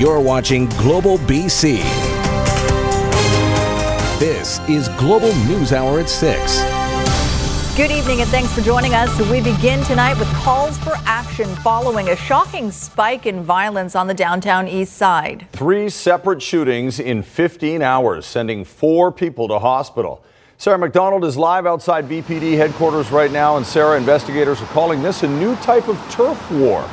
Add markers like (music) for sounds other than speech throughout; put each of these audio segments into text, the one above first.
You're watching Global BC. This is Global News Hour at 6. Good evening and thanks for joining us. We begin tonight with calls for action following a shocking spike in violence on the downtown east side. Three separate shootings in 15 hours, sending four people to hospital. Sarah McDonald is live outside VPD headquarters right now, and Sarah, investigators are calling this a new type of turf war.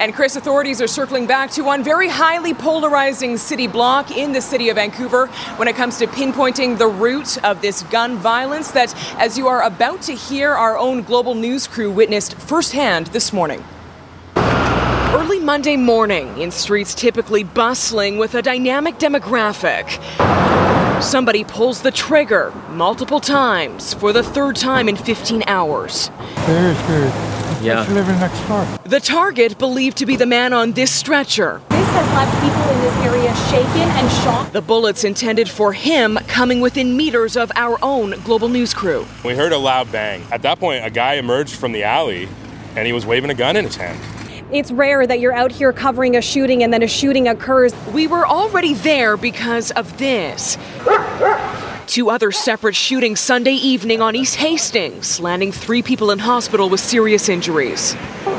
And Chris, authorities are circling back to one very highly polarizing city block in the city of Vancouver when it comes to pinpointing the root of this gun violence that, as you are about to hear, our own global news crew witnessed firsthand this morning. Early Monday morning in streets typically bustling with a dynamic demographic. Somebody pulls the trigger multiple times for the third time in 15 hours. Very scared. Yeah. living next door. The target believed to be the man on this stretcher. This has left people in this area shaken and shocked. The bullets intended for him coming within meters of our own global news crew. We heard a loud bang. At that point, a guy emerged from the alley and he was waving a gun in his hand. It's rare that you're out here covering a shooting and then a shooting occurs. We were already there because of this. Two other separate shootings Sunday evening on East Hastings, landing three people in hospital with serious injuries.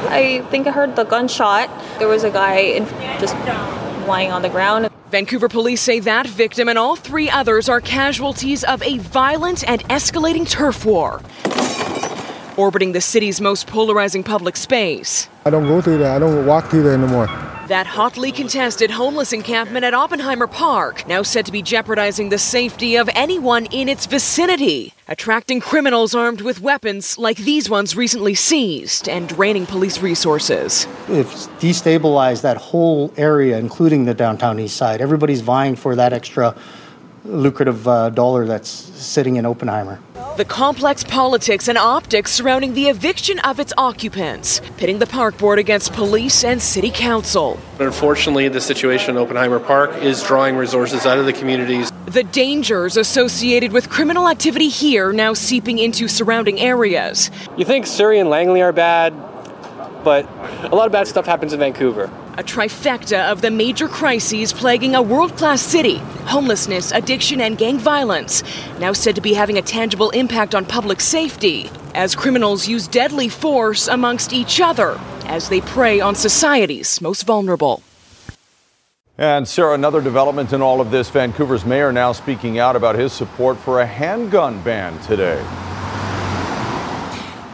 I think I heard the gunshot. There was a guy in, just lying on the ground. Vancouver police say that victim and all three others are casualties of a violent and escalating turf war orbiting the city's most polarizing public space. I don't go through there. I don't walk through there anymore. That hotly contested homeless encampment at Oppenheimer Park, now said to be jeopardizing the safety of anyone in its vicinity, attracting criminals armed with weapons like these ones recently seized and draining police resources. It's destabilized that whole area, including the downtown east side. Everybody's vying for that extra lucrative uh, dollar that's sitting in Oppenheimer. The complex politics and optics surrounding the eviction of its occupants, pitting the park board against police and city council. But unfortunately, the situation in Oppenheimer Park is drawing resources out of the communities. The dangers associated with criminal activity here now seeping into surrounding areas. You think Surrey and Langley are bad, but a lot of bad stuff happens in Vancouver. A trifecta of the major crises plaguing a world class city homelessness, addiction, and gang violence, now said to be having a tangible impact on public safety as criminals use deadly force amongst each other as they prey on society's most vulnerable. And Sarah, another development in all of this Vancouver's mayor now speaking out about his support for a handgun ban today.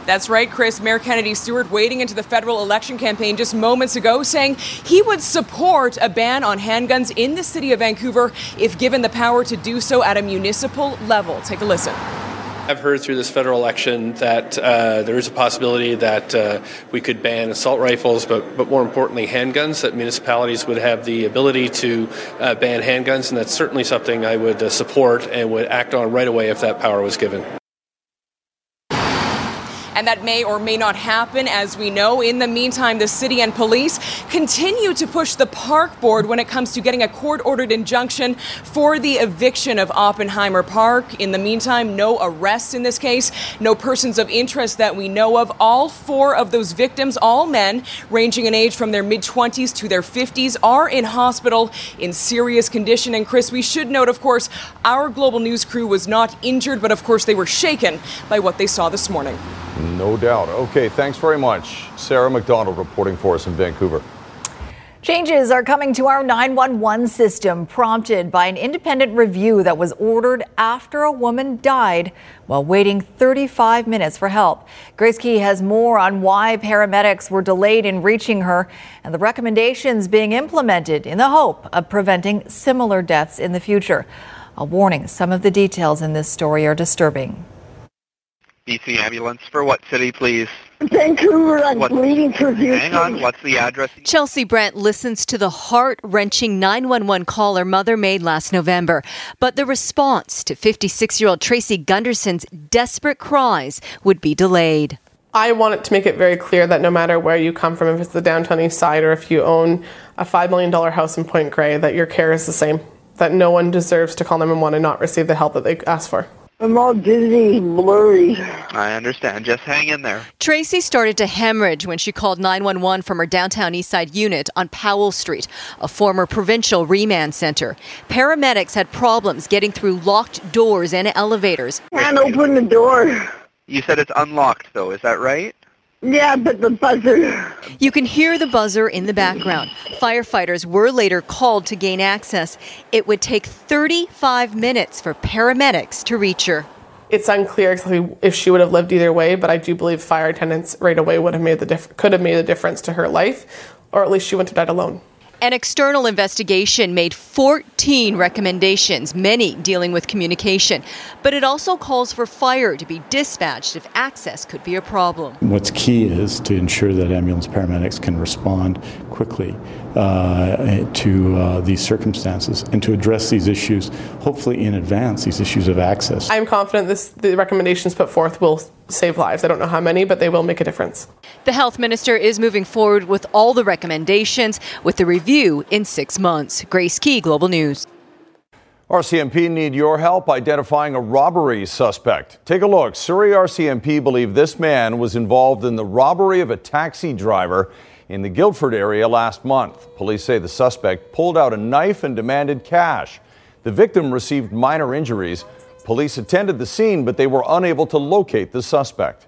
That's right, Chris. Mayor Kennedy Stewart wading into the federal election campaign just moments ago saying he would support a ban on handguns in the city of Vancouver if given the power to do so at a municipal level. Take a listen. I've heard through this federal election that uh, there is a possibility that uh, we could ban assault rifles, but, but more importantly, handguns, that municipalities would have the ability to uh, ban handguns, and that's certainly something I would uh, support and would act on right away if that power was given and that may or may not happen, as we know. In the meantime, the city and police continue to push the park board when it comes to getting a court ordered injunction for the eviction of Oppenheimer Park. In the meantime, no arrests in this case, no persons of interest that we know of. All four of those victims, all men ranging in age from their mid 20s to their 50s, are in hospital in serious condition. And Chris, we should note, of course, our global news crew was not injured, but of course they were shaken by what they saw this morning. No doubt. Okay, thanks very much. Sarah McDonald reporting for us in Vancouver. Changes are coming to our 911 system, prompted by an independent review that was ordered after a woman died while waiting 35 minutes for help. Grace Ke has more on why paramedics were delayed in reaching her and the recommendations being implemented in the hope of preventing similar deaths in the future. A warning some of the details in this story are disturbing. BC Ambulance for what city, please? Vancouver, I'm What- bleeding profusely. Hang on, what's the address? Chelsea Brent listens to the heart wrenching 911 call her mother made last November. But the response to 56 year old Tracy Gunderson's desperate cries would be delayed. I wanted to make it very clear that no matter where you come from, if it's the downtown east side or if you own a $5 million house in Point Grey, that your care is the same. That no one deserves to call 911 and want to not receive the help that they ask for. I'm all dizzy, blurry. I understand. Just hang in there. Tracy started to hemorrhage when she called 911 from her downtown Eastside unit on Powell Street, a former provincial remand center. Paramedics had problems getting through locked doors and elevators. Can't open the door. You said it's unlocked, though. Is that right? Yeah, but the buzzer. You can hear the buzzer in the background. Firefighters were later called to gain access. It would take 35 minutes for paramedics to reach her. It's unclear exactly if she would have lived either way, but I do believe fire attendants right away would have made the diff- could have made a difference to her life, or at least she wouldn't have died alone. An external investigation made 14 recommendations, many dealing with communication. But it also calls for fire to be dispatched if access could be a problem. What's key is to ensure that ambulance paramedics can respond quickly uh, to uh, these circumstances and to address these issues, hopefully in advance, these issues of access. I'm confident this, the recommendations put forth will save lives. I don't know how many, but they will make a difference. The health minister is moving forward with all the recommendations with the review in six months. Grace Ke, Global News. RCMP need your help identifying a robbery suspect. Take a look. Surrey RCMP believe this man was involved in the robbery of a taxi driver in the Guildford area last month. Police say the suspect pulled out a knife and demanded cash. The victim received minor injuries. Police attended the scene, but they were unable to locate the suspect.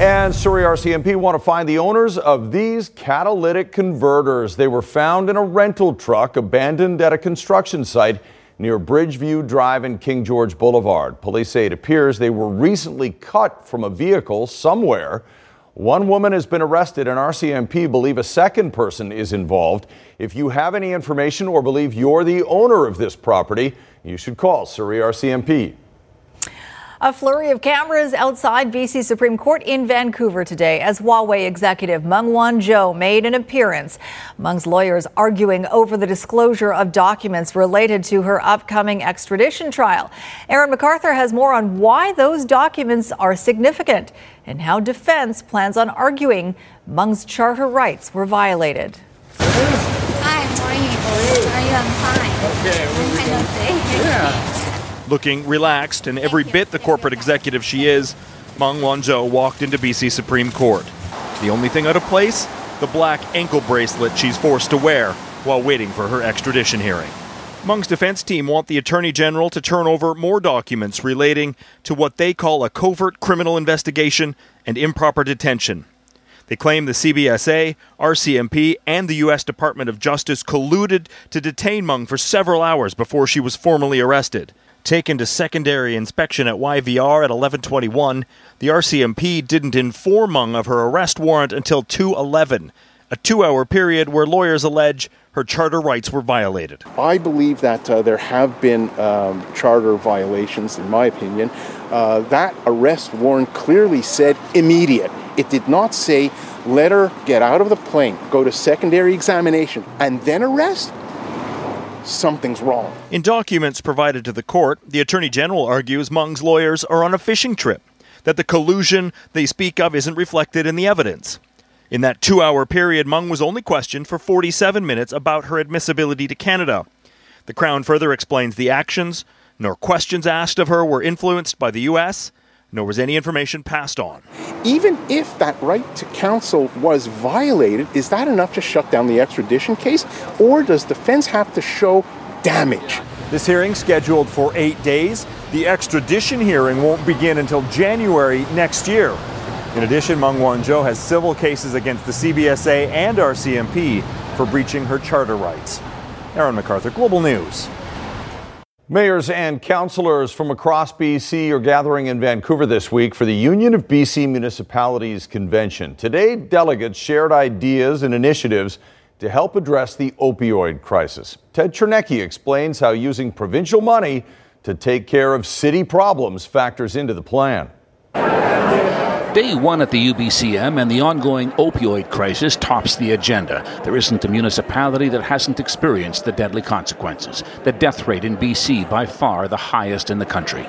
And Surrey RCMP want to find the owners of these catalytic converters. They were found in a rental truck abandoned at a construction site near Bridgeview Drive and King George Boulevard. Police say it appears they were recently cut from a vehicle somewhere. One woman has been arrested, and RCMP believe a second person is involved. If you have any information or believe you're the owner of this property, you should call Surrey RCMP. A flurry of cameras outside BC Supreme Court in Vancouver today as Huawei executive Meng Wanzhou made an appearance. Meng's lawyers arguing over the disclosure of documents related to her upcoming extradition trial. Aaron MacArthur has more on why those documents are significant and how defense plans on arguing Meng's charter rights were violated. Hi, how are you? Are you? I'm fine. Yeah. Looking relaxed and every bit the corporate executive she is, Meng Wanzhou walked into BC Supreme Court. The only thing out of place? The black ankle bracelet she's forced to wear while waiting for her extradition hearing. Meng's defense team want the Attorney General to turn over more documents relating to what they call a covert criminal investigation and improper detention. They claim the CBSA, RCMP, and the U.S. Department of Justice colluded to detain Meng for several hours before she was formally arrested. Taken to secondary inspection at YVR at 1121, the RCMP didn't inform Meng of her arrest warrant until 211, a two hour period where lawyers allege her charter rights were violated. I believe that uh, there have been um, charter violations, in my opinion. Uh, that arrest warrant clearly said immediate. It did not say let her get out of the plane, go to secondary examination, and then arrest. Something's wrong. In documents provided to the court, the Attorney General argues Meng's lawyers are on a fishing trip, that the collusion they speak of isn't reflected in the evidence. In that two hour period, Meng was only questioned for 47 minutes about her admissibility to Canada. The Crown further explains the actions, nor questions asked of her were influenced by the U.S., nor was any information passed on. Even if that right to counsel was violated, is that enough to shut down the extradition case? Or does defense have to show damage? This hearing scheduled for eight days. The extradition hearing won't begin until January next year. In addition, Meng Wanzhou has civil cases against the CBSA and RCMP for breaching her charter rights. Aaron MacArthur, Global News. Mayors and councillors from across BC are gathering in Vancouver this week for the Union of BC Municipalities Convention. Today, delegates shared ideas and initiatives to help address the opioid crisis. Ted Chernecki explains how using provincial money to take care of city problems factors into the plan. Day one at the UBCM and the ongoing opioid crisis tops the agenda. There isn't a municipality that hasn't experienced the deadly consequences. The death rate in BC by far the highest in the country.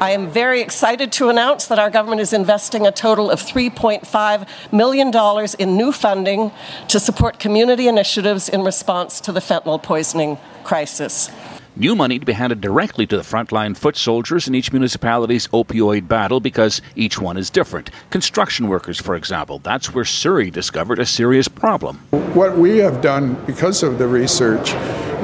I am very excited to announce that our government is investing a total of $3.5 million in new funding to support community initiatives in response to the fentanyl poisoning crisis. New money to be handed directly to the frontline foot soldiers in each municipality's opioid battle because each one is different. Construction workers, for example, that's where Surrey discovered a serious problem. What we have done because of the research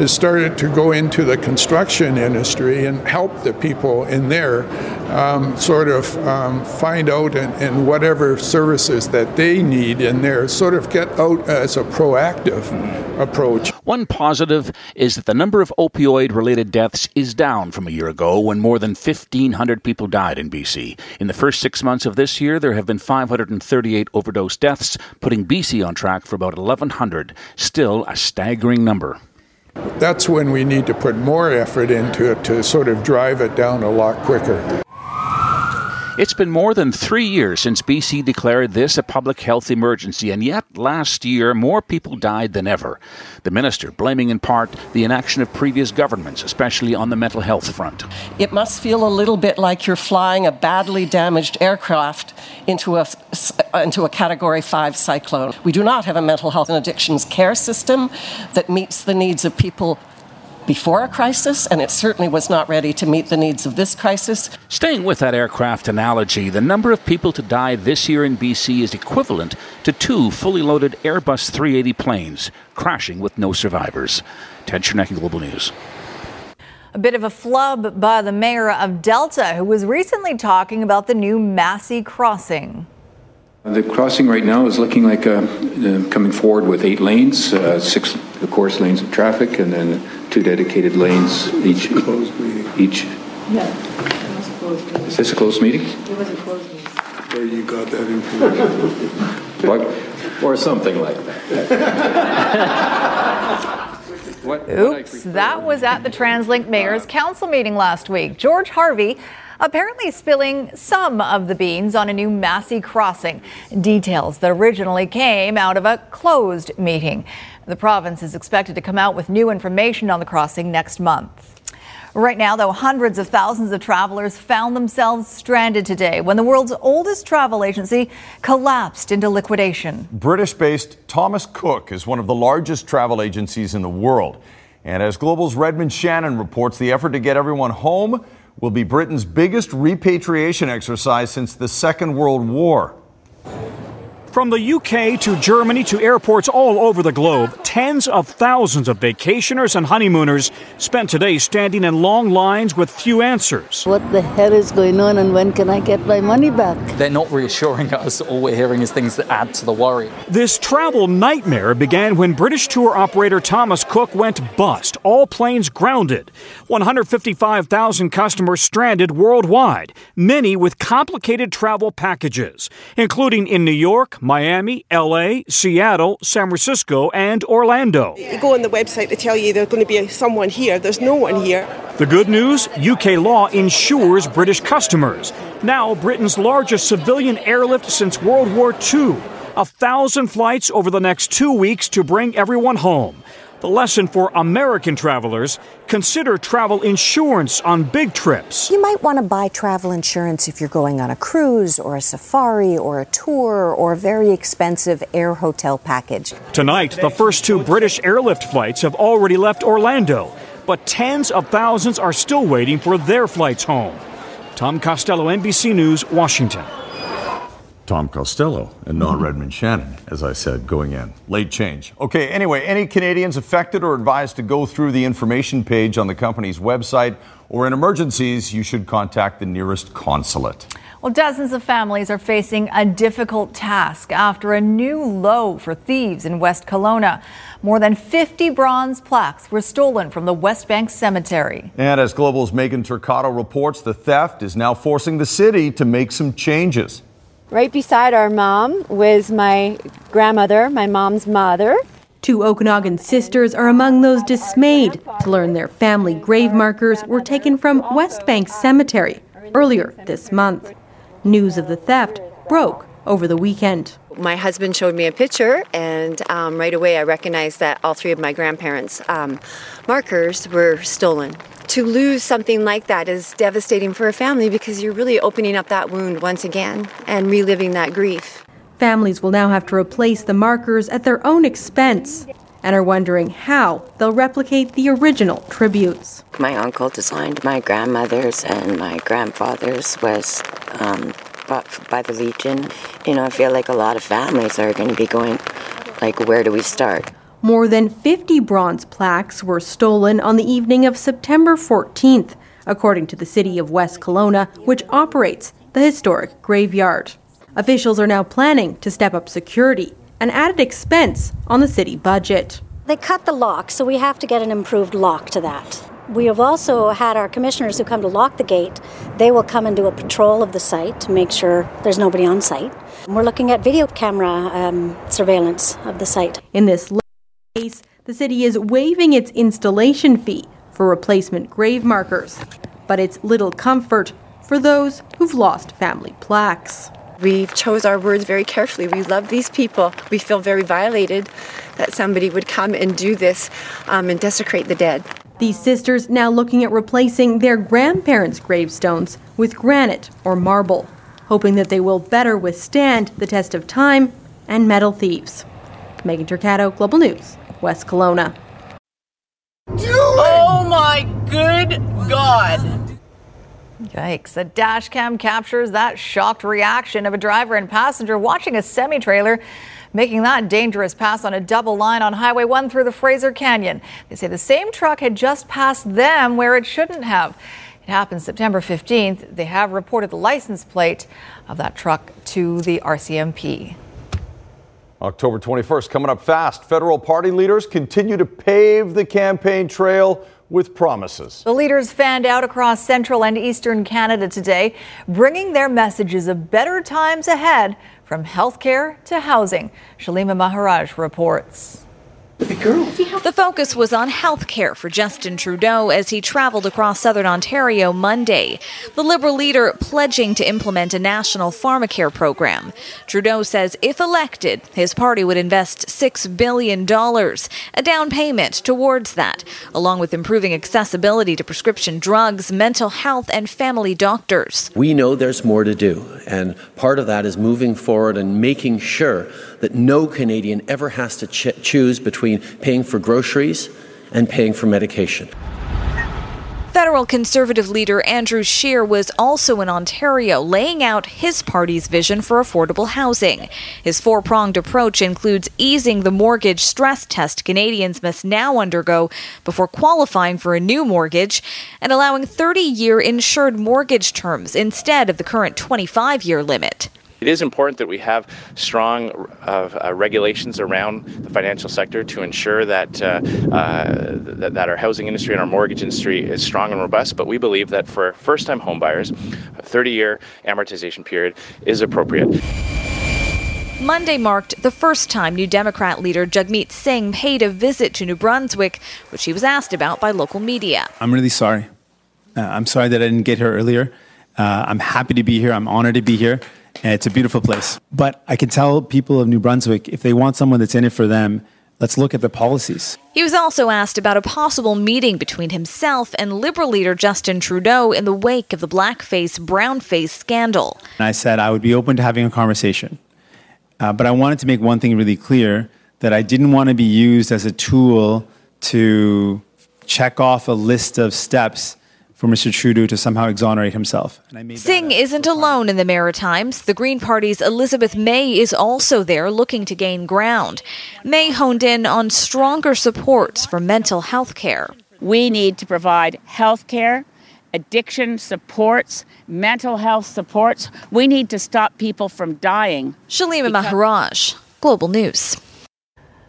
is started to go into the construction industry and help the people in there um, sort of um, find out and, and, whatever services that they need in there, sort of get out as a proactive approach. One positive is that the number of opioid related deaths is down from a year ago when more than 1,500 people died in BC. In the first six months of this year, there have been 538 overdose deaths, putting BC on track for about 1,100, still a staggering number. That's when we need to put more effort into it to sort of drive it down a lot quicker. It's been more than three years since BC declared this a public health emergency, and yet last year more people died than ever. The minister blaming in part the inaction of previous governments, especially on the mental health front. It must feel a little bit like you're flying a badly damaged aircraft into a, into a Category 5 cyclone. We do not have a mental health and addictions care system that meets the needs of people before a crisis, and it certainly was not ready to meet the needs of this crisis. Staying with that aircraft analogy, the number of people to die this year in BC is equivalent to two fully loaded Airbus 380 planes crashing with no survivors. Ted Chernecki, Global News. A bit of a flub by the mayor of Delta, who was recently talking about the new Massey crossing. The crossing right now is looking like uh, uh, coming forward with eight lanes, uh, six, of course, lanes of traffic, and then two dedicated lanes each. Closed meeting. Each. Yeah, Is this a closed meeting? It was a closed meeting. Where you got that information? (laughs) what? Or something like that. (laughs) what, Oops, that was at the TransLink Mayor's Council meeting last week. George Harvie apparently spilling some of the beans on a new Massey crossing. Details that originally came out of a closed meeting. The province is expected to come out with new information on the crossing next month. Right now, though, hundreds of thousands of travelers found themselves stranded today when the world's oldest travel agency collapsed into liquidation. British based Thomas Cook is one of the largest travel agencies in the world. And as Global's Redmond Shannon reports, the effort to get everyone home will be Britain's biggest repatriation exercise since the Second World War. From the UK to Germany to airports all over the globe, tens of thousands of vacationers and honeymooners spent today standing in long lines with few answers. What the hell is going on and when can I get my money back? They're not reassuring us. All we're hearing is things that add to the worry. This travel nightmare began when British tour operator Thomas Cook went bust, all planes grounded. 155,000 customers stranded worldwide, many with complicated travel packages, including in New York, Miami, LA, Seattle, San Francisco, and Orlando. You go on the website to tell you there's going to be someone here. There's no one here. The good news UK law insures British customers. Now, Britain's largest civilian airlift since World War II. A thousand flights over the next two weeks to bring everyone home. The lesson for American travelers consider travel insurance on big trips. You might want to buy travel insurance if you're going on a cruise or a safari or a tour or a very expensive air hotel package. Tonight, the first two British airlift flights have already left Orlando, but tens of thousands are still waiting for their flights home. Tom Costello, NBC News, Washington. Tom Costello and not mm-hmm. Redmond Shannon, as I said, going in. Late change. Okay, anyway, any Canadians affected or advised to go through the information page on the company's website, or in emergencies, you should contact the nearest consulate. Well, dozens of families are facing a difficult task after a new low for thieves in West Kelowna. More than 50 bronze plaques were stolen from the Westbank Cemetery. And as Global's Megan Turcato reports, the theft is now forcing the city to make some changes. Right beside our mom was my grandmother, my mom's mother. Two Okanagan sisters are among those dismayed to learn their family grave markers were taken from Westbank Cemetery earlier this month. News of the theft broke over the weekend. My husband showed me a picture, and um, right away I recognized that all three of my grandparents' um, markers were stolen. To lose something like that is devastating for a family because you're really opening up that wound once again and reliving that grief. Families will now have to replace the markers at their own expense and are wondering how they'll replicate the original tributes. My uncle designed my grandmother's and my grandfather's was um, bought by the Legion. You know, I feel like a lot of families are going to be going, like, where do we start? More than 50 bronze plaques were stolen on the evening of September 14th, according to the city of West Kelowna, which operates the historic graveyard. Officials are now planning to step up security, an added expense on the city budget. They cut the lock, so we have to get an improved lock to that. We have also had our commissioners who come to lock the gate. They will come and do a patrol of the site to make sure there's nobody on site. We're looking at video camera um, surveillance of the site. In this case, the city is waiving its installation fee for replacement grave markers, but it's little comfort for those who've lost family plaques. We chose our words very carefully. We love these people. We feel very violated that somebody would come and do this um, and desecrate the dead. These sisters now looking at replacing their grandparents' gravestones with granite or marble, hoping that they will better withstand the test of time and metal thieves. Megan Turcato, Global News, West Kelowna. Oh my good God. Yikes. A dash cam captures that shocked reaction of a driver and passenger watching a semi trailer making that dangerous pass on a double line on Highway 1 through the Fraser Canyon. They say the same truck had just passed them where it shouldn't have. It happened September 15th. They have reported the license plate of that truck to the RCMP. October 21st coming up fast. Federal party leaders continue to pave the campaign trail with promises. The leaders fanned out across central and eastern Canada today, bringing their messages of better times ahead from healthcare to housing. Shallima Maharaj reports. The focus was on health care for Justin Trudeau as he traveled across southern Ontario Monday. The Liberal leader pledging to implement a national pharmacare program. Trudeau says if elected, his party would invest $6 billion, a down payment towards that, along with improving accessibility to prescription drugs, mental health, and family doctors. We know there's more to do, and part of that is moving forward and making sure that no Canadian ever has to ch- choose between paying for groceries and paying for medication. Federal Conservative leader Andrew Scheer was also in Ontario laying out his party's vision for affordable housing. His four pronged approach includes easing the mortgage stress test Canadians must now undergo before qualifying for a new mortgage and allowing 30 year insured mortgage terms instead of the current 25 year limit. It is important that we have strong uh, uh, regulations around the financial sector to ensure that, uh, uh, that, that our housing industry and our mortgage industry is strong and robust. But we believe that for first-time homebuyers, a 30-year amortization period is appropriate. Monday marked the first time New Democrat leader Jagmeet Singh paid a visit to New Brunswick, which he was asked about by local media. I'm really sorry. Uh, I'm sorry that I didn't get here earlier. Uh, I'm happy to be here. I'm honored to be here. It's a beautiful place. But I can tell people of New Brunswick if they want someone that's in it for them, let's look at the policies. He was also asked about a possible meeting between himself and Liberal leader Justin Trudeau in the wake of the blackface, brownface scandal. And I said I would be open to having a conversation. Uh, but I wanted to make one thing really clear that I didn't want to be used as a tool to check off a list of steps for Mr. Trudeau to somehow exonerate himself. Singh isn't alone in the Maritimes. The Green Party's Elizabeth May is also there looking to gain ground. May honed in on stronger supports for mental health care. We need to provide health care, addiction supports, mental health supports. We need to stop people from dying. Shallima Maharaj, Global News.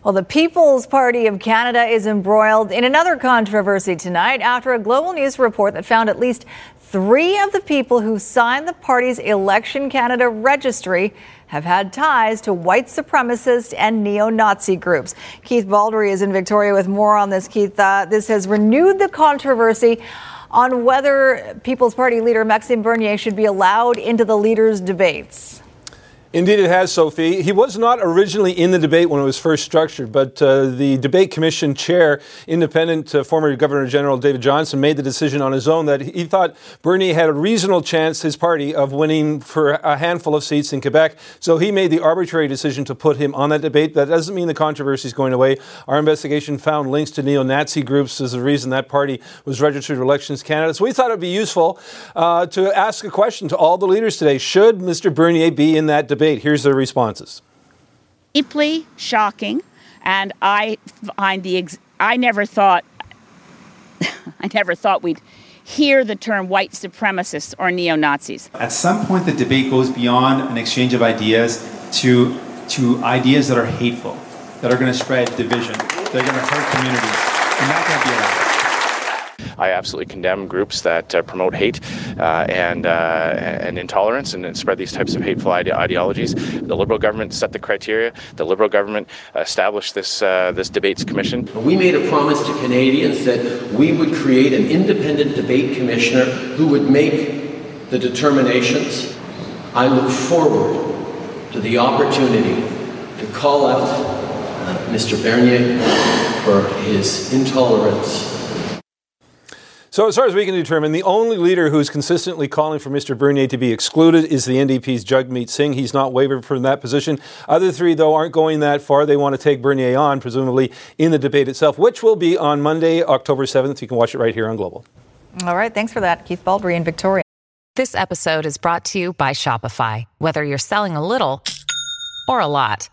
Well, the People's Party of Canada is embroiled in another controversy tonight after a Global News report that found at least three of the people who signed the party's Election Canada registry have had ties to white supremacist and neo Nazi groups. Keith Baldrey is in Victoria with more on this. Keith, uh, this has renewed the controversy on whether People's Party leader Maxime Bernier should be allowed into the leaders' debates. Indeed, it has, Sophie. He was not originally in the debate when it was first structured, but uh, the debate commission chair, independent uh, former Governor General David Johnston, made the decision on his own that he thought Bernier had a reasonable chance, his party, of winning for a handful of seats in Quebec. So he made the arbitrary decision to put him on that debate. That doesn't mean the controversy is going away. Our investigation found links to neo Nazi groups as the reason that party was registered to Elections Canada. So we thought it would be useful uh, to ask a question to all the leaders today Should Mr. Bernier be in that debate? Debate. Here's their responses. Deeply shocking, and I find the ex- I never thought (laughs) I never thought we'd hear the term white supremacists or neo Nazis. At some point, the debate goes beyond an exchange of ideas to to ideas that are hateful, that are going to spread division, that are going to hurt communities, and that can't be allowed. I absolutely condemn groups that uh, promote hate uh, and uh, and intolerance and, spread these types of hateful ide- ideologies. The Liberal government set the criteria. The Liberal government established this uh, this debates commission. We made a promise to Canadians that we would create an independent debate commissioner who would make the determinations. I look forward to the opportunity to call out uh, Mr. Bernier for his intolerance so, as far as we can determine, the only leader who's consistently calling for Mr. Bernier to be excluded is the NDP's Jagmeet Singh. He's not wavered from that position. Other three, though, aren't going that far. They want to take Bernier on, presumably in the debate itself, which will be on Monday, October 7th. You can watch it right here on Global. All right. Thanks for that, Keith Baldrey in Victoria. This episode is brought to you by Shopify. Whether you're selling a little or a lot,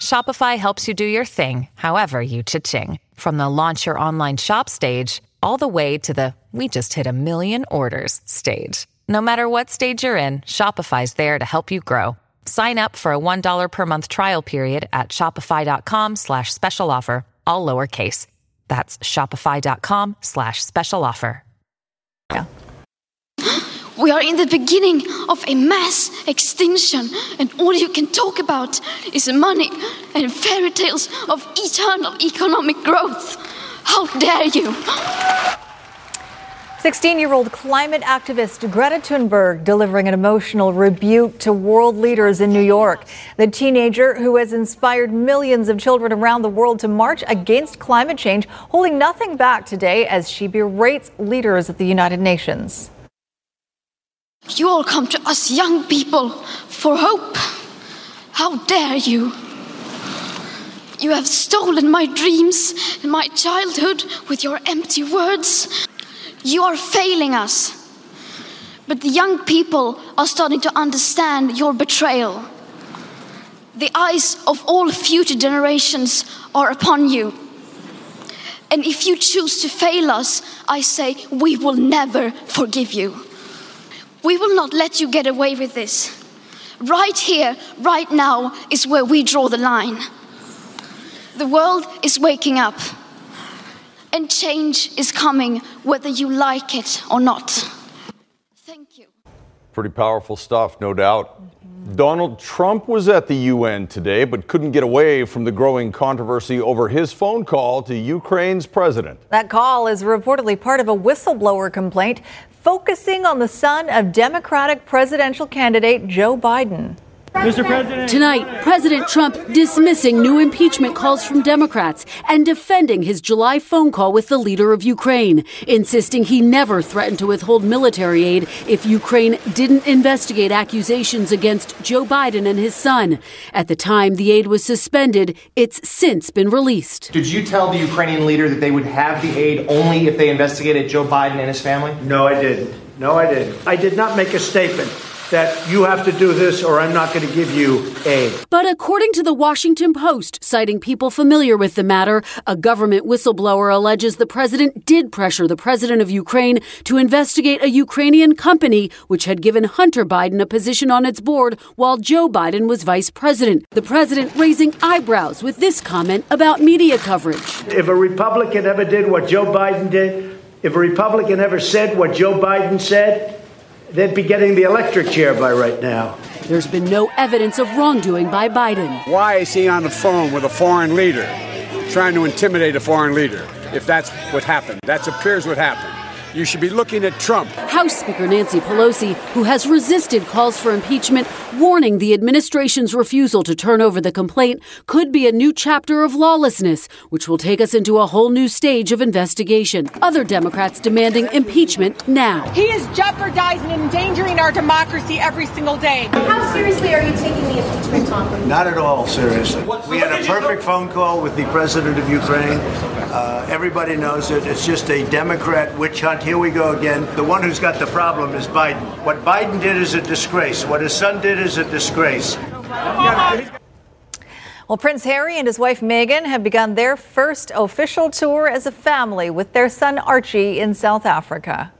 Shopify helps you do your thing, however you cha-ching. From the launch your online shop stage all the way to the we just hit a million orders stage. No matter what stage you're in, Shopify's there to help you grow. Sign up for a $1 per month trial period at shopify.com slash special offer, all lowercase. That's shopify.com slash special offer. Yeah. We are in the beginning of a mass extinction, and all you can talk about is money and fairy tales of eternal economic growth. How dare you! 16 year old climate activist Greta Thunberg delivering an emotional rebuke to world leaders in New York. The teenager who has inspired millions of children around the world to march against climate change, holding nothing back today as she berates leaders at the United Nations. You all come to us young people for hope. How dare you! You have stolen my dreams and my childhood with your empty words. You are failing us. But the young people are starting to understand your betrayal. The eyes of all future generations are upon you. And if you choose to fail us, I say we will never forgive you. We will not let you get away with this. Right here, right now, is where we draw the line. The world is waking up, and change is coming whether you like it or not. Thank you. Pretty powerful stuff, no doubt. Mm-hmm. Donald Trump was at the UN today, but couldn't get away from the growing controversy over his phone call to Ukraine's president. That call is reportedly part of a whistleblower complaint focusing on the son of Democratic presidential candidate Joe Biden. Mr. President. Tonight, President Trump dismissing new impeachment calls from Democrats and defending his July phone call with the leader of Ukraine, insisting he never threatened to withhold military aid if Ukraine didn't investigate accusations against Joe Biden and his son. At the time the aid was suspended, it's since been released. Did you tell the Ukrainian leader that they would have the aid only if they investigated Joe Biden and his family? No, I didn't. No, I didn't. I did not make a statement that you have to do this or I'm not going to give you aid. But according to the Washington Post, citing people familiar with the matter, a government whistleblower alleges the president did pressure the president of Ukraine to investigate a Ukrainian company which had given Hunter Biden a position on its board while Joe Biden was vice president. The president raising eyebrows with this comment about media coverage. If a Republican ever did what Joe Biden did, if a Republican ever said what Joe Biden said, they'd be getting the electric chair by right now. There's been no evidence of wrongdoing by Biden. Why is he on the phone with a foreign leader, trying to intimidate a foreign leader? If that's what happened, that appears what happened. You should be looking at Trump. House Speaker Nancy Pelosi, who has resisted calls for impeachment, warning the administration's refusal to turn over the complaint could be a new chapter of lawlessness, which will take us into a whole new stage of investigation. Other Democrats demanding impeachment now. He is jeopardizing and endangering our democracy every single day. How seriously are you taking the impeachment talk? Not at all seriously. We had a perfect phone call with the president of Ukraine. Uh, everybody knows it. It's just a Democrat witch hunt. Here we go again. The one who's got the problem is Biden. What Biden did is a disgrace. What his son did is a disgrace. Well, Prince Harry and his wife Meghan have begun their first official tour as a family with their son Archie in South Africa.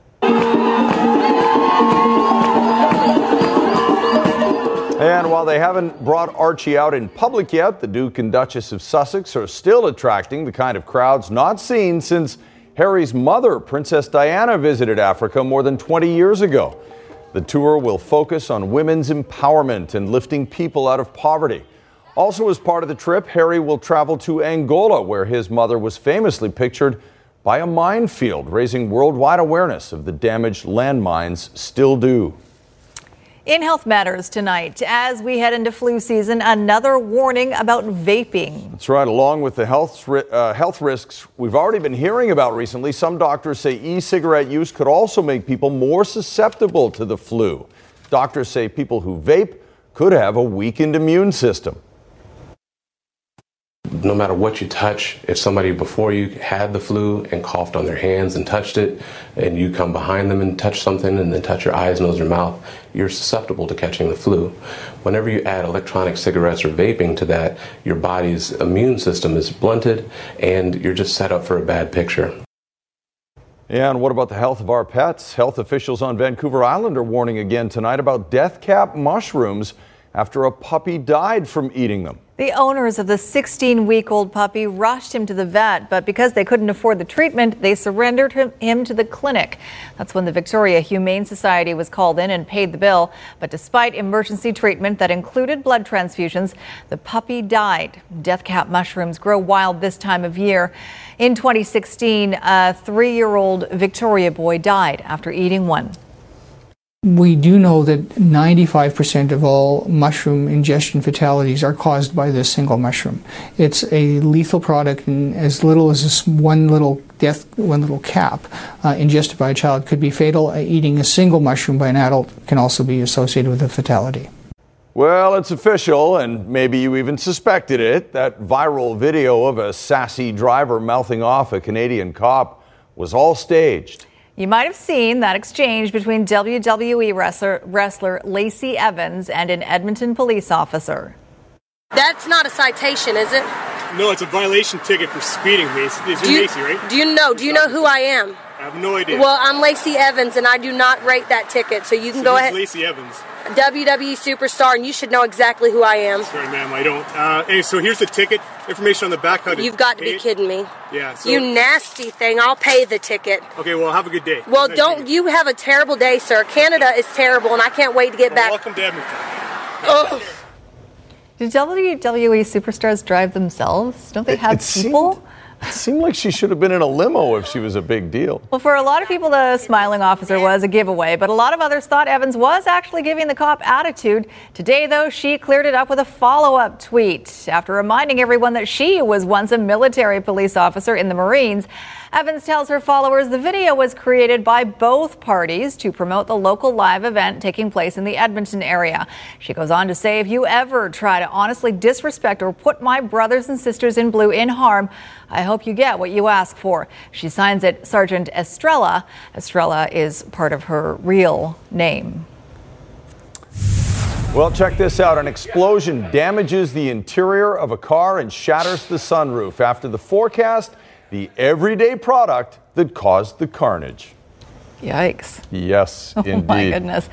And while they haven't brought Archie out in public yet, the Duke and Duchess of Sussex are still attracting the kind of crowds not seen since Harry's mother, Princess Diana, visited Africa more than 20 years ago. The tour will focus on women's empowerment and lifting people out of poverty. Also, as part of the trip, Harry will travel to Angola, where his mother was famously pictured by a minefield, raising worldwide awareness of the damage landmines still do. In Health Matters tonight, as we head into flu season, another warning about vaping. That's right. Along with the health, uh, health risks we've already been hearing about recently, some doctors say e cigarette use could also make people more susceptible to the flu. Doctors say people who vape could have a weakened immune system no matter what you touch, if somebody before you had the flu and coughed on their hands and touched it, and you come behind them and touch something and then touch your eyes, nose, or mouth, you're susceptible to catching the flu. Whenever you add electronic cigarettes or vaping to that, your body's immune system is blunted and you're just set up for a bad picture. And what about the health of our pets? Health officials on Vancouver Island are warning again tonight about death cap mushrooms after a puppy died from eating them. The owners of the 16 week old puppy rushed him to the vet, but because they couldn't afford the treatment, they surrendered him, to the clinic. That's when the Victoria Humane Society was called in and paid the bill. But despite emergency treatment that included blood transfusions, the puppy died. Death cap mushrooms grow wild this time of year. In 2016, a three year old Victoria boy died after eating one. We do know that 95% of all mushroom ingestion fatalities are caused by this single mushroom. It's a lethal product, and as little as one little death, one little cap uh, ingested by a child could be fatal. Uh, eating a single mushroom by an adult can also be associated with a fatality. Well, it's official, and maybe you even suspected it. That viral video of a sassy driver mouthing off a Canadian cop was all staged. You might have seen that exchange between WWE wrestler, wrestler Lacey Evans and an Edmonton police officer. That's not a citation, is it? No, it's a violation ticket for speeding, Macy. It's you, Macy, right? Do you know? Do you know who I am? I have no idea. Well, I'm Lacey Evans, and I do not rate that ticket, so you can so go ahead. Lacey Evans. WWE superstar, and you should know exactly who I am. Sorry, ma'am, I don't. Uh, hey, so here's the ticket information on the back. How You've got to be it. kidding me. Yeah. So, you nasty thing. I'll pay the ticket. Okay, well, have a good day. Well, nice don't you have a terrible day, sir. Canada is terrible, and I can't wait to get well, back. Welcome to Edmonton. Oh. Did WWE superstars drive themselves? Don't they have it people? Seemed, it seemed like she should have been in a limo if she was a big deal. Well, for a lot of people, the smiling officer was a giveaway, but a lot of others thought Evans was actually giving the cop attitude. Today, though, she cleared it up with a follow up tweet after reminding everyone that she was once a military police officer in the Marines. Evans tells her followers the video was created by both parties to promote the local live event taking place in the Edmonton area. She goes on to say, if you ever try to honestly disrespect or put my brothers and sisters in blue in harm, I hope you get what you ask for. She signs it Sergeant Estrella. Estrella is part of her real name. Well, check this out. An explosion damages the interior of a car and shatters the sunroof. After the forecast, the everyday product that caused the carnage. Yikes. Yes, indeed. (laughs) oh my goodness.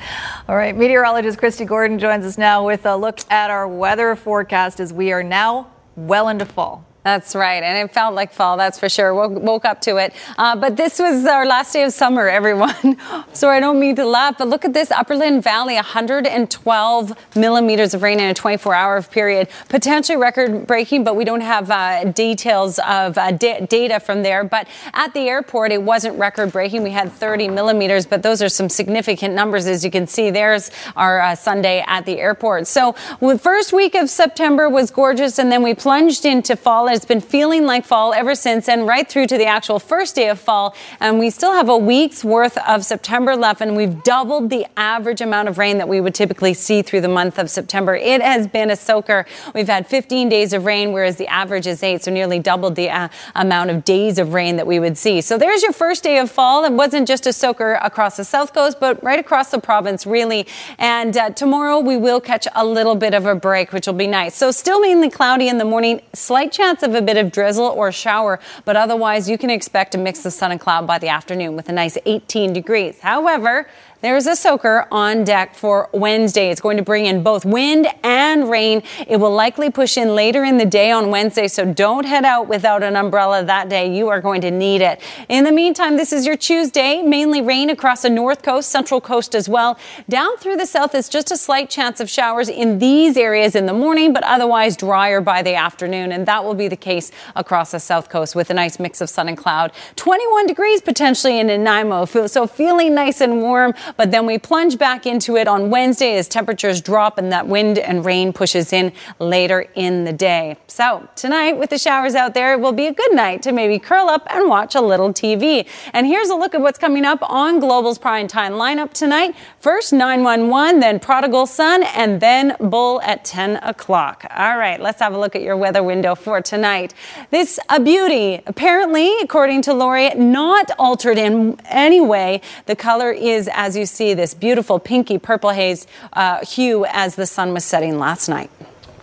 All right, meteorologist Kristi Gordon joins us now with a look at our weather forecast as we are now well into fall. That's right. And it felt like fall, that's for sure. Woke, woke up to it. Uh, but this was our last day of summer, (laughs) everyone. so I don't mean to laugh, but look at this Upperland Valley 112 millimeters of rain in a 24 hour period. Potentially record breaking, but we don't have uh, details of uh, da- data from there. But at the airport, it wasn't record breaking. We had 30 millimeters, but those are some significant numbers, as you can see. There's our uh, Sunday at the airport. So the first week of September was gorgeous, and then we plunged into fall it's been feeling like fall ever since and right through to the actual first day of fall. And we still have a week's worth of September left, and we've doubled the average amount of rain that we would typically see through the month of September. It has been a soaker. We've had 15 days of rain, whereas the average is eight, so nearly doubled the uh, amount of days of rain that we would see. So there's your first day of fall. It wasn't just a soaker across the south coast, but right across the province, really. And uh, tomorrow we will catch a little bit of a break, which will be nice. So still mainly cloudy in the morning, slight chance chance of a bit of drizzle or shower, but otherwise you can expect a mix of sun and cloud by the afternoon with a nice 18 degrees. However, there's a soaker on deck for Wednesday. It's going to bring in both wind and rain. It will likely push in later in the day on Wednesday, so don't head out without an umbrella that day. You are going to need it. In the meantime, this is your Tuesday. Mainly rain across the north coast, central coast as well. Down through the south is just a slight chance of showers in these areas in the morning, but otherwise drier by the afternoon. And that will be the case across the south coast with a nice mix of sun and cloud. 21 degrees potentially in Nanaimo, so feeling nice and warm. But then we plunge back into it on Wednesday as temperatures drop and that wind and rain pushes in later in the day. So tonight, with the showers out there, it will be a good night to maybe curl up and watch a little TV. And here's a look at what's coming up on Global's prime time lineup tonight. First 911, then Prodigal Son, and then Bull at 10 o'clock. All right, let's have a look at your weather window for tonight. This a beauty. Apparently, according to Lori, not altered in any way. The color is, as you see, this beautiful pinky purple haze uh, hue as the sun was setting last night.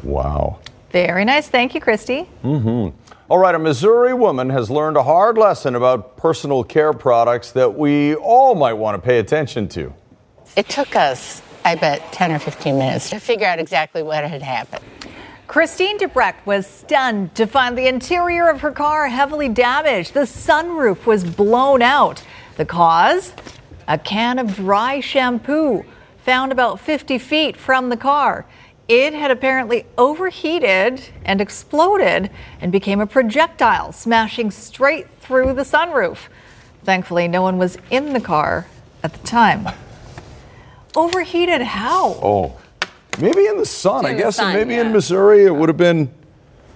Wow. Very nice. Thank you, Kristi. Mm-hmm. All right, a Missouri woman has learned a hard lesson about personal care products that we all might want to pay attention to. It took us, I bet, 10 or 15 minutes to figure out exactly what had happened. Christine Debrecht was stunned to find the interior of her car heavily damaged. The sunroof was blown out. The cause? A can of dry shampoo found about 50 feet from the car. It had apparently overheated and exploded and became a projectile, smashing straight through the sunroof. Thankfully, no one was in the car at the time. Overheated how? Oh, maybe in the sun. In I guess sun, maybe yeah. in Missouri it would have been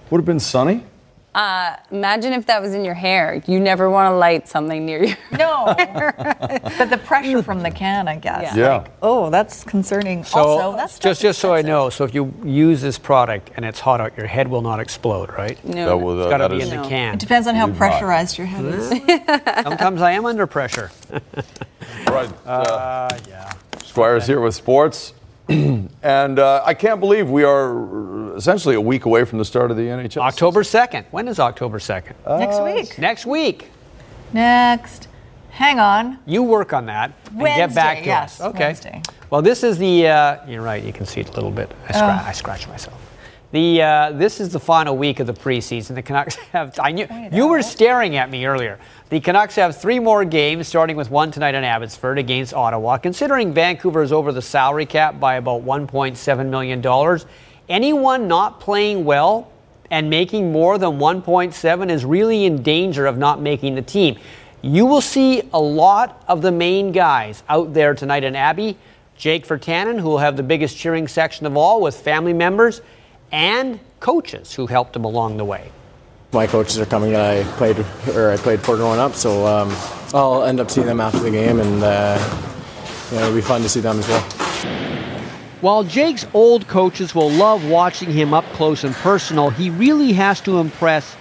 would have been sunny. Uh, imagine if that was in your hair. You never want to light something near your No. (laughs) but the pressure from the can, I guess. Yeah. Like, oh, that's concerning. So also, that's just just so I know, so if you use this product and it's hot out, your head will not explode, right? No. That will- It's got to be is- in the can. It depends on how Too hot. pressurized your head is. (laughs) Sometimes I am under pressure. (laughs) Right. Uh, yeah. Squire's here with sports. (clears throat) and uh, I can't believe we are essentially a week away from the start of the NHL. October 2nd. When is October 2nd? Next week. Next week. Next. Hang on. You work on that and get Wednesday, back to yes, us. Okay. Wednesday. Well, this is the. Uh, you're right. You can see it a little bit. I, scra- Oh. I scratched myself. The uh, this is the final week of the preseason. The Canucks (laughs) have. I knew you were staring at me earlier. The Canucks have three more games, starting with one tonight in Abbotsford against Ottawa. Considering Vancouver is over the salary cap by about 1.7 million dollars, anyone not playing well and making more than 1.7 is really in danger of not making the team. You will see a lot of the main guys out there tonight in Abbey. Jake Virtanen, who will have the biggest cheering section of all with family members, and coaches who helped him along the way. My coaches are coming that I played or I played for growing up, so um, I'll end up seeing them after the game, and uh, you know, it'll be fun to see them as well. While Jake's old coaches will love watching him up close and personal, he really has to impress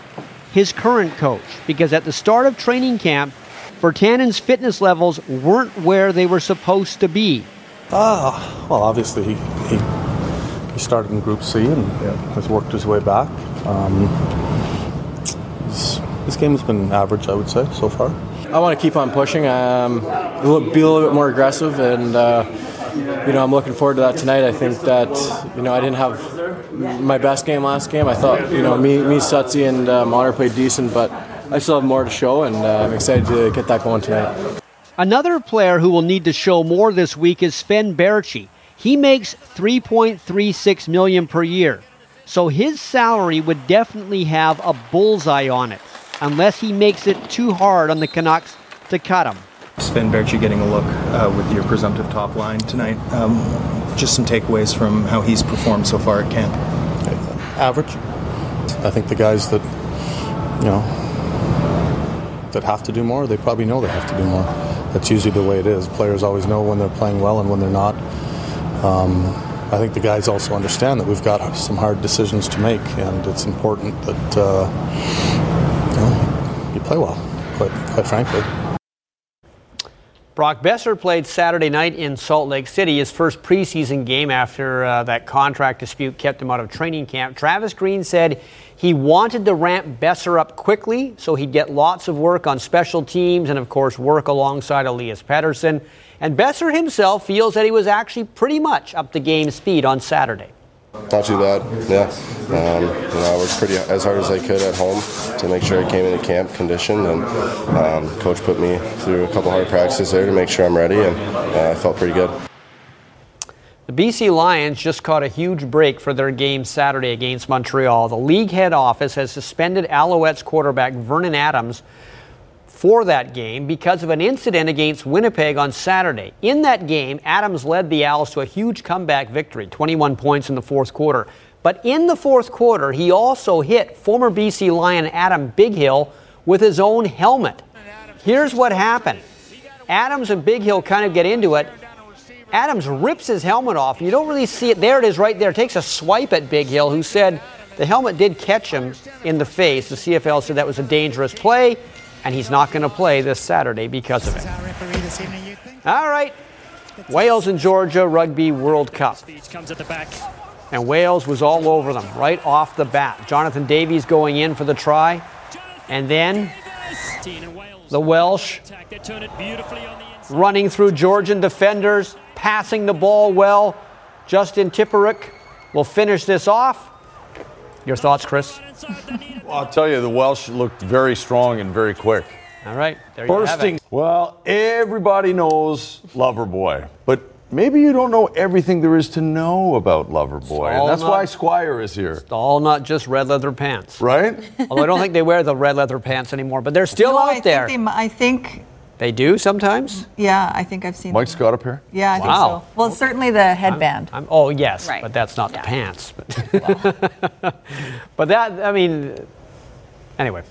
his current coach because at the start of training camp, Virtanen's fitness levels weren't where they were supposed to be. Ah, well, obviously he, he he started in Group C and has worked his way back. Um, his, his game has been average, I would say, so far. I want to keep on pushing, um, be a little bit more aggressive, and uh, you know I'm looking forward to that tonight. I think that you know I didn't have my best game last game. I thought you know me, me, Sutsy, and uh, Marner played decent, but I still have more to show, and uh, I'm excited to get that going tonight. Another player who will need to show more this week is Sven Baertschi. He makes 3.36 million per year. So his salary would definitely have a bullseye on it, unless he makes it too hard on the Canucks to cut him. Sven Baertschi getting a look uh, with your presumptive top line tonight. Um, just some takeaways from how he's performed so far at camp. Average. I think the guys that, you know, that have to do more, they probably know they have to do more. That's usually the way it is. Players always know when they're playing well and when they're not. Um, I think the guys also understand that we've got some hard decisions to make, and it's important that uh, you, play well, quite, quite frankly. Brock Boeser played Saturday night in Salt Lake City, his first preseason game after uh, that contract dispute kept him out of training camp. Travis Green said he wanted to ramp Boeser up quickly so he'd get lots of work on special teams and, of course, work alongside Elias Pettersson. And Boeser himself feels that he was actually pretty much up to game speed on Saturday. Not too bad, yeah. Um, you know, I worked pretty as hard as I could at home to make sure I came into camp conditioned, and um, coach put me through a couple hard practices there to make sure I'm ready, and uh, I felt pretty good. The BC Lions just caught a huge break for their game Saturday against Montreal. The league head office has suspended Alouettes quarterback Vernon Adams for that game because of an incident against Winnipeg on Saturday. In that game, Adams led the Owls to a huge comeback victory, 21 points in the fourth quarter. But in the fourth quarter, he also hit former BC Lion Adam Bighill with his own helmet. Here's what happened Adams and Bighill kind of get into it. Adams rips his helmet off. You don't really see it. There it is right there. Takes a swipe at Bighill, who said the helmet did catch him in the face. The CFL said that was a dangerous play and he's not going to play this Saturday because of it. All right. Wales and Georgia Rugby World Cup. And Wales was all over them right off the bat. Jonathan Davies going in for the try. And then the Welsh running through Georgian defenders, passing the ball well. Justin Tipuric will finish this off. Your thoughts, Chris? well, I'll tell you, the Welsh looked very strong and very quick. All right, there Bursting. you have it. Well, everybody knows Loverboy, but maybe you don't know everything there is to know about Loverboy, and that's not, why Squire is here. It's all not just red leather pants, right? Although I don't think they wear the red leather pants anymore, but they're still no, out I there. Think they, I think. They do sometimes. Yeah, I think I've seen. Mike's got a pair. Yeah, I wow. think so. Well, certainly the headband. I'm, I'm, oh yes, right. but that's not yeah. the pants. (laughs) But, but that, I mean, anyway,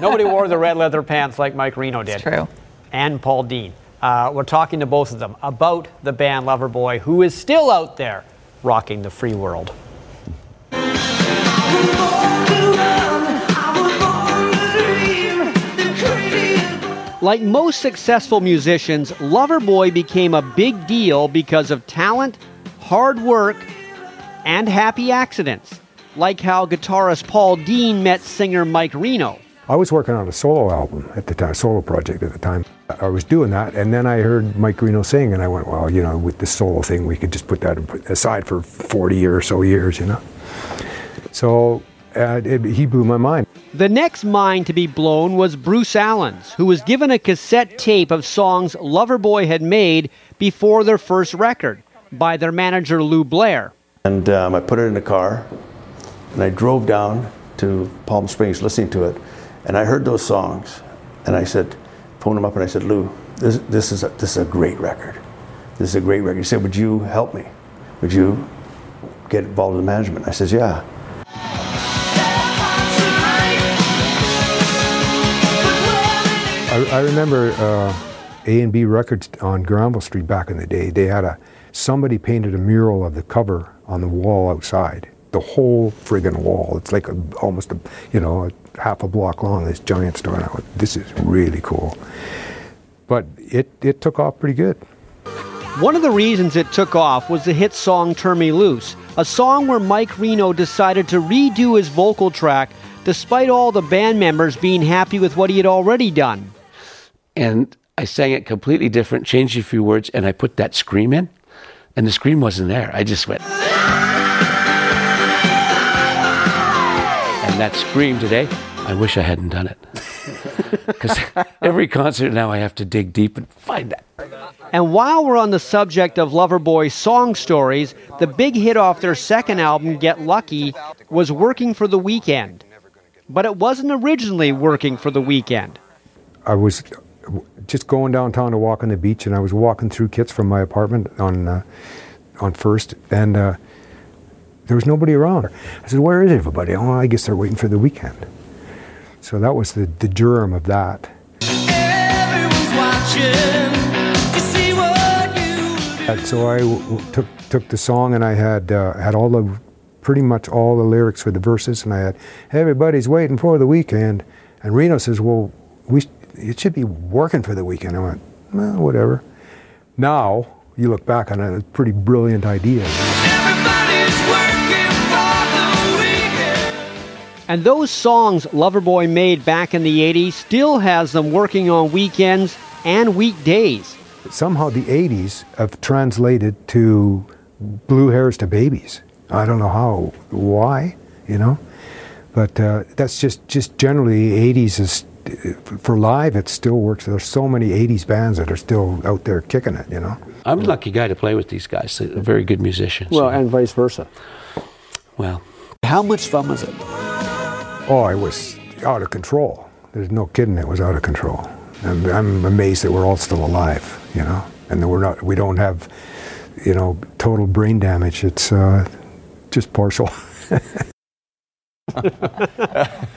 nobody wore the red leather pants like Mike Reno did. It's true. And Paul Dean. Uh, we're talking to both of them about the band Loverboy, who is still out there rocking the free world. Like most successful musicians, Loverboy became a big deal because of talent, hard work, and happy accidents. Like how guitarist Paul Dean met singer Mike Reno. I was working on a solo album at the time, solo project at the time. I was doing that, and then I heard Mike Reno sing, and I went, well, you know, with the solo thing, we could just put that aside for 40 or so years, you know. So uh, it, he blew my mind. The next mind to be blown was Bruce Allen's, who was given a cassette tape of songs Loverboy had made before their first record by their manager Lou Blair. And um, I put it in the car, and I drove down to Palm Springs listening to it, and I heard those songs, and I said, phoned him up, and I said, Lou, this, this, is, a, this is a great record. This is a great record. He said, would you help me? Would you get involved in management? I says, yeah. I, I remember uh, A and B Records on Granville Street back in the day. They had a somebody painted a mural of the cover on the wall outside. The whole friggin' wall. It's like a, almost a you know a half a block long. This giant store. And I went, this is really cool. But it it took off pretty good. One of the reasons it took off was the hit song Turn Me Loose, a song where Mike Reno decided to redo his vocal track despite all the band members being happy with what he had already done and I sang it completely different, changed a few words, and I put that scream in, and the scream wasn't there. I just went. and that scream today, I wish I hadn't done it. (laughs) Because every concert now I have to dig deep and find that. And while we're on the subject of Loverboy song stories, the big hit off their second album, Get Lucky, was Working for the Weekend. But it wasn't originally working for the weekend. I was just going downtown to walk on the beach, and I was walking through Kits from my apartment on uh, on First, and uh, there was nobody around. I said, "Where is everybody?" Oh, I guess they're waiting for the weekend. So that was the, the germ of that. And so I w- took took the song, and I had uh, had all the pretty much all the lyrics for the verses, and I had everybody's waiting for the weekend. And Reno says, "Well, we it should be working for the weekend." I went, "Well, whatever." Now you look back on it, it's a pretty brilliant idea. And those songs Loverboy made back in the 80s still has them working on weekends and weekdays. Somehow the '80s have translated to blue hairs to babies. I don't know how, why, you know, but uh, that's just just generally '80s is for live. It still works. There's so many '80s bands that are still out there kicking it, you know. I'm a lucky guy to play with these guys. They're very good musicians. Well, and vice versa. Well, How much fun was it? Oh, it was out of control. There's no kidding. It was out of control. And I'm amazed that we're all still alive, you know, and that we're not. We don't have, you know, total brain damage. It's uh, just partial. (laughs) (laughs)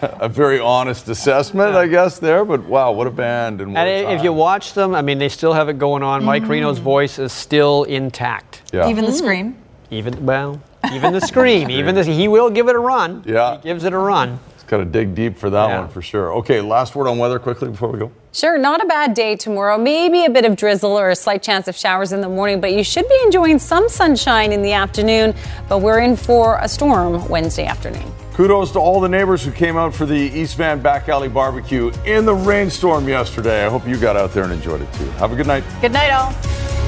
a very honest assessment, I guess, there. But wow, what a band and what And a i- if you watch them, I mean, they still have it going on. Mike mm-hmm. Reno's voice is still intact. Yeah. Even the scream. Even well, even the scream, (laughs) even the he will give it a run. Yeah. he gives it a run. It's got to dig deep for that Yeah. one for sure. Okay, last word on weather quickly before we go. Sure, not a bad day tomorrow. Maybe a bit of drizzle or a slight chance of showers in the morning, but you should be enjoying some sunshine in the afternoon. But we're in for a storm Wednesday afternoon. Kudos to all the neighbors who came out for the East Van Back Alley Barbecue in the rainstorm yesterday. I hope you got out there and enjoyed it too. Have a good night. Good night, all.